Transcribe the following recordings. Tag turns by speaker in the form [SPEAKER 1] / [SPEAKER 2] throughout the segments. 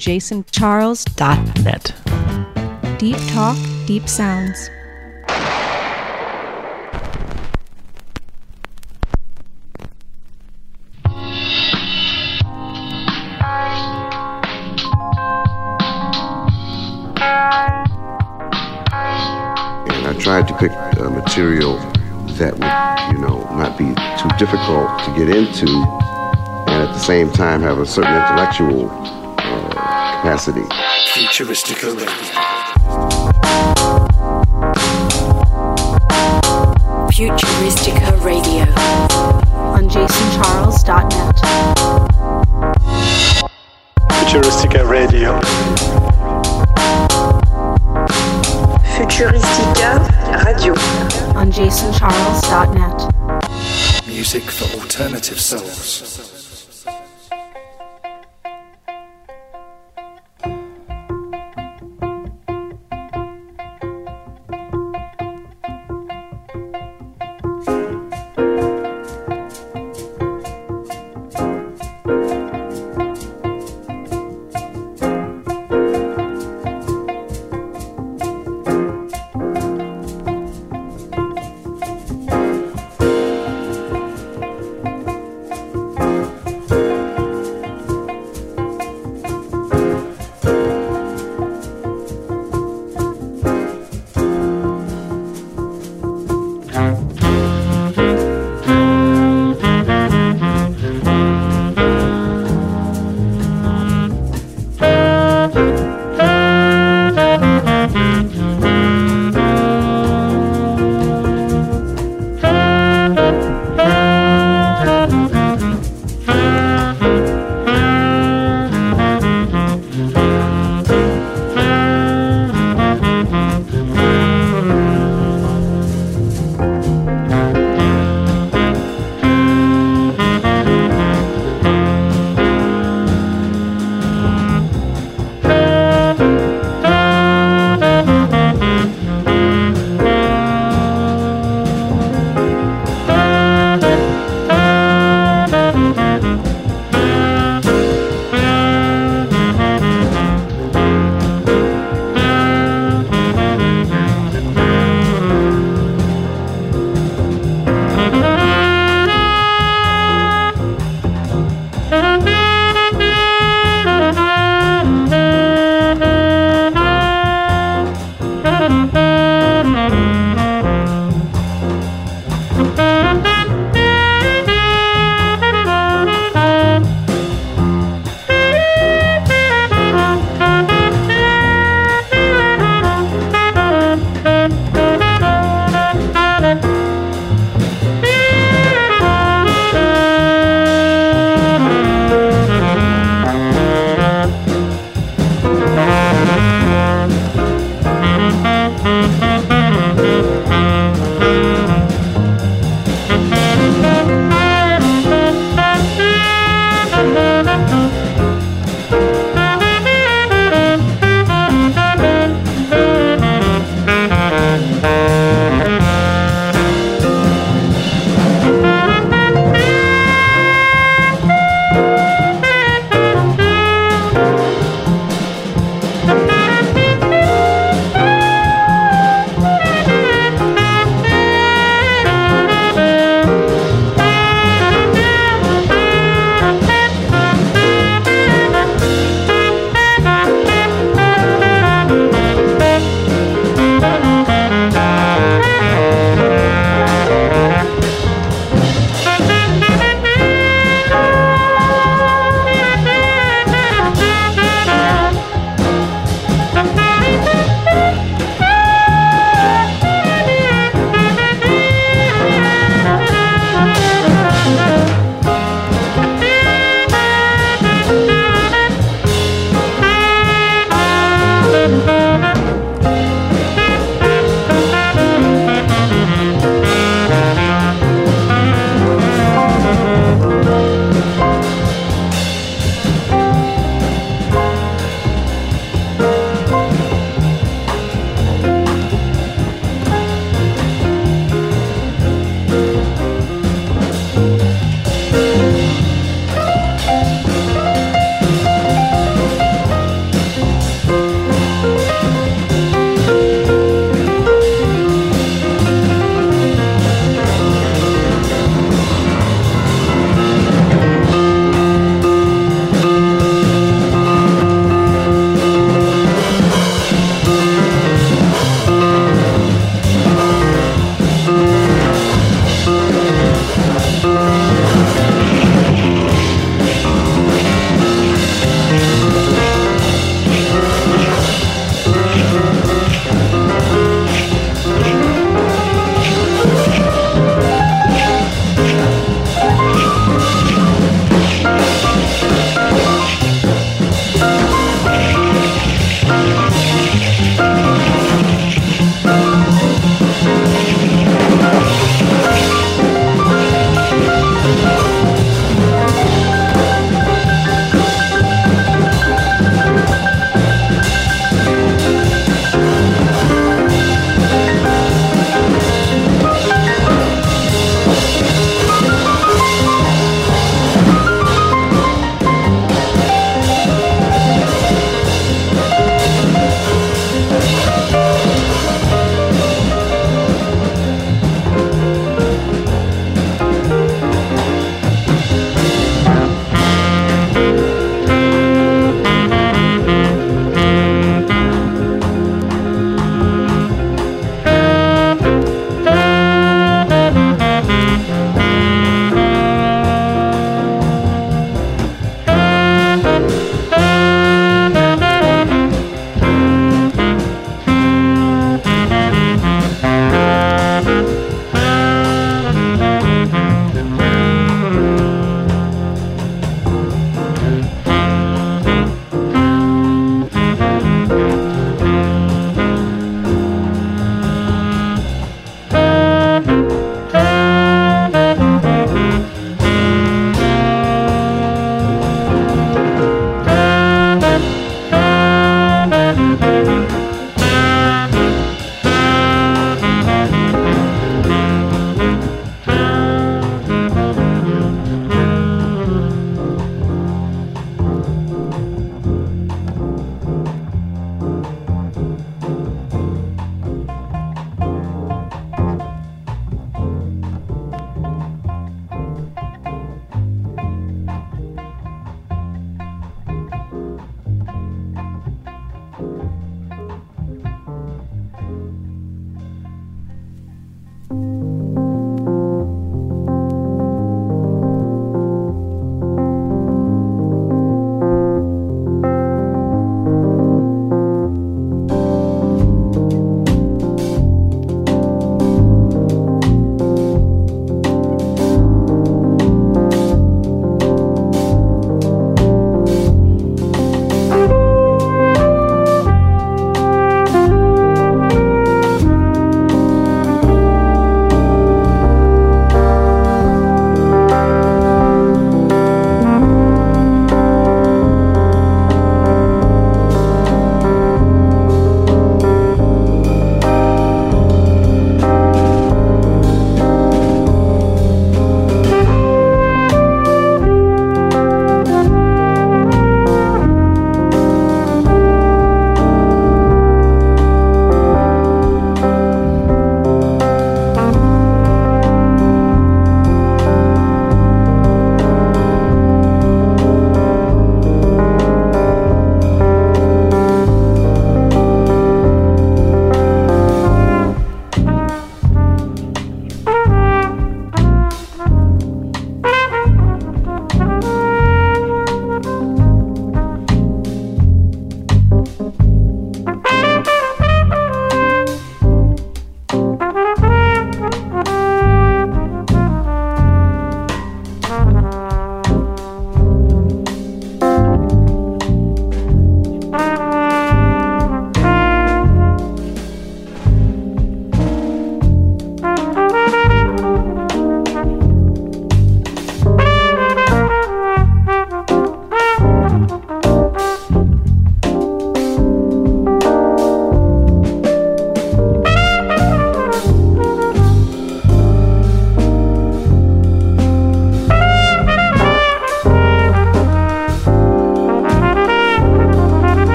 [SPEAKER 1] jasoncharles.net. Deep talk, deep sounds.
[SPEAKER 2] And I tried to pick uh, material that would, you know, not be too difficult to get into and at the same time have a certain intellectual capacity.
[SPEAKER 3] Futuristica Radio.
[SPEAKER 4] Futuristica Radio.
[SPEAKER 1] On jasoncharles.net.
[SPEAKER 3] Futuristica Radio.
[SPEAKER 4] Futuristica Radio.
[SPEAKER 1] On jasoncharles.net.
[SPEAKER 3] Music for alternative souls.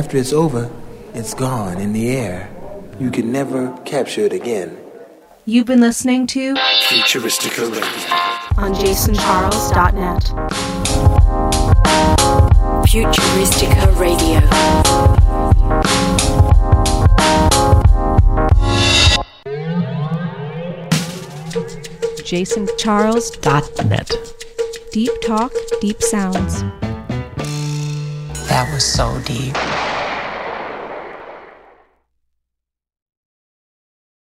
[SPEAKER 5] After it's over, it's gone in the air. You can never capture it again.
[SPEAKER 1] You've been listening to
[SPEAKER 3] Futuristica Radio.
[SPEAKER 1] on jasoncharles.net.
[SPEAKER 4] Futuristica Radio.
[SPEAKER 1] jasoncharles.net.
[SPEAKER 6] Deep talk, deep sounds.
[SPEAKER 7] That was so deep.